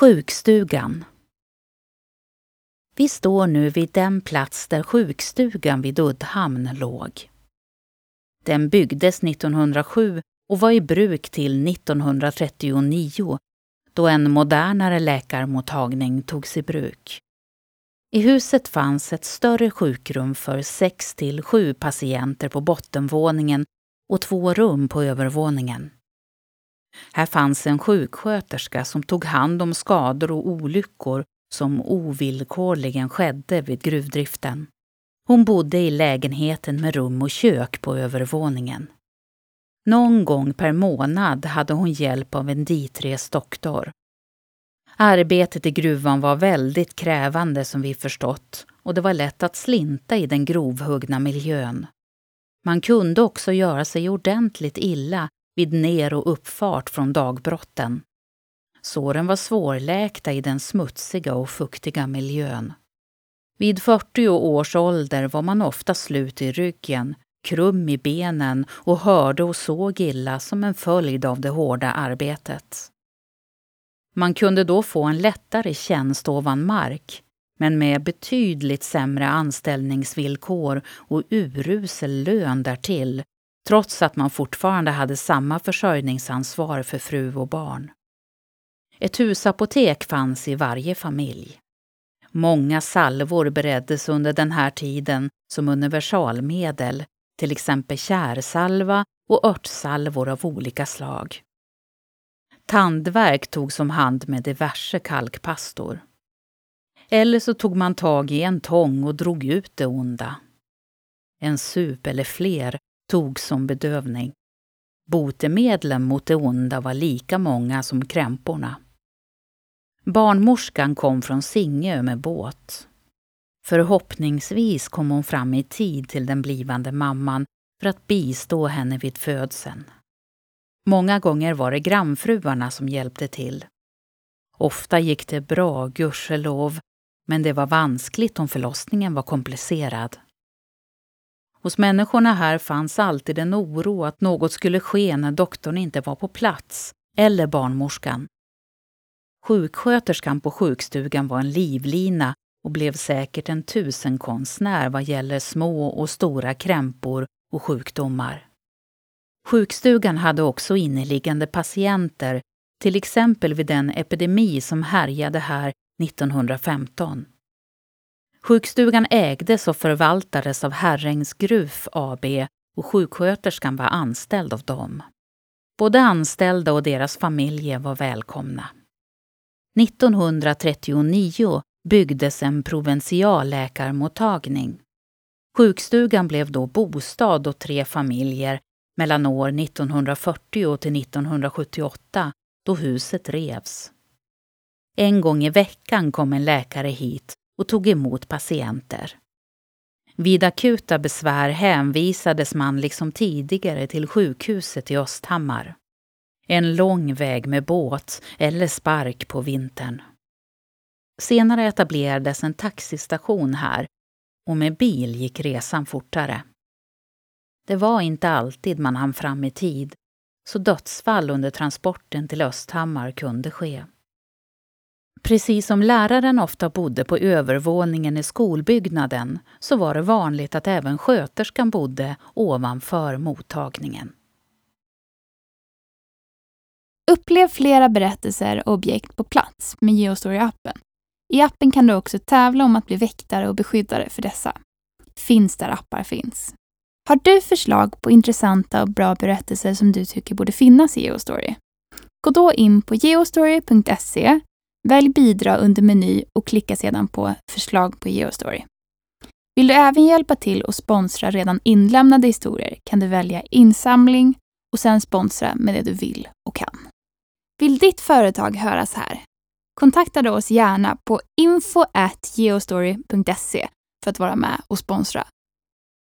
Sjukstugan Vi står nu vid den plats där sjukstugan vid Uddhamn låg. Den byggdes 1907 och var i bruk till 1939 då en modernare läkarmottagning togs i bruk. I huset fanns ett större sjukrum för sex till sju patienter på bottenvåningen och två rum på övervåningen. Här fanns en sjuksköterska som tog hand om skador och olyckor som ovillkorligen skedde vid gruvdriften. Hon bodde i lägenheten med rum och kök på övervåningen. Någon gång per månad hade hon hjälp av en ditrest doktor. Arbetet i gruvan var väldigt krävande som vi förstått och det var lätt att slinta i den grovhuggna miljön. Man kunde också göra sig ordentligt illa vid ner och uppfart från dagbrotten. Såren var svårläkta i den smutsiga och fuktiga miljön. Vid 40 års ålder var man ofta slut i ryggen, krum i benen och hörde och såg illa som en följd av det hårda arbetet. Man kunde då få en lättare tjänst ovan mark, men med betydligt sämre anställningsvillkor och urusel lön därtill, trots att man fortfarande hade samma försörjningsansvar för fru och barn. Ett husapotek fanns i varje familj. Många salvor bereddes under den här tiden som universalmedel, till exempel kärsalva och örtsalvor av olika slag. Tandverk togs om hand med diverse kalkpastor. Eller så tog man tag i en tång och drog ut det onda. En sup eller fler tog som bedövning. Botemedlen mot det onda var lika många som krämporna. Barnmorskan kom från Singö med båt. Förhoppningsvis kom hon fram i tid till den blivande mamman för att bistå henne vid födseln. Många gånger var det grannfruarna som hjälpte till. Ofta gick det bra, gudskelov, men det var vanskligt om förlossningen var komplicerad. Hos människorna här fanns alltid en oro att något skulle ske när doktorn inte var på plats, eller barnmorskan. Sjuksköterskan på sjukstugan var en livlina och blev säkert en tusenkonstnär vad gäller små och stora krämpor och sjukdomar. Sjukstugan hade också inneliggande patienter, till exempel vid den epidemi som härjade här 1915. Sjukstugan ägdes och förvaltades av Herrängs Gruf AB och sjuksköterskan var anställd av dem. Både anställda och deras familjer var välkomna. 1939 byggdes en provinsialläkarmottagning. Sjukstugan blev då bostad åt tre familjer mellan år 1940 till 1978 då huset revs. En gång i veckan kom en läkare hit och tog emot patienter. Vid akuta besvär hänvisades man liksom tidigare till sjukhuset i Östhammar. En lång väg med båt eller spark på vintern. Senare etablerades en taxistation här och med bil gick resan fortare. Det var inte alltid man hann fram i tid, så dödsfall under transporten till Östhammar kunde ske. Precis som läraren ofta bodde på övervåningen i skolbyggnaden så var det vanligt att även sköterskan bodde ovanför mottagningen. Upplev flera berättelser och objekt på plats med Geostory-appen. I appen kan du också tävla om att bli väktare och beskyddare för dessa. Finns där appar finns. Har du förslag på intressanta och bra berättelser som du tycker borde finnas i Geostory? Gå då in på geostory.se, välj bidra under meny och klicka sedan på förslag på Geostory. Vill du även hjälpa till och sponsra redan inlämnade historier kan du välja insamling och sen sponsra med det du vill och kan. Vill ditt företag höras här? Kontakta då oss gärna på info.geostory.se för att vara med och sponsra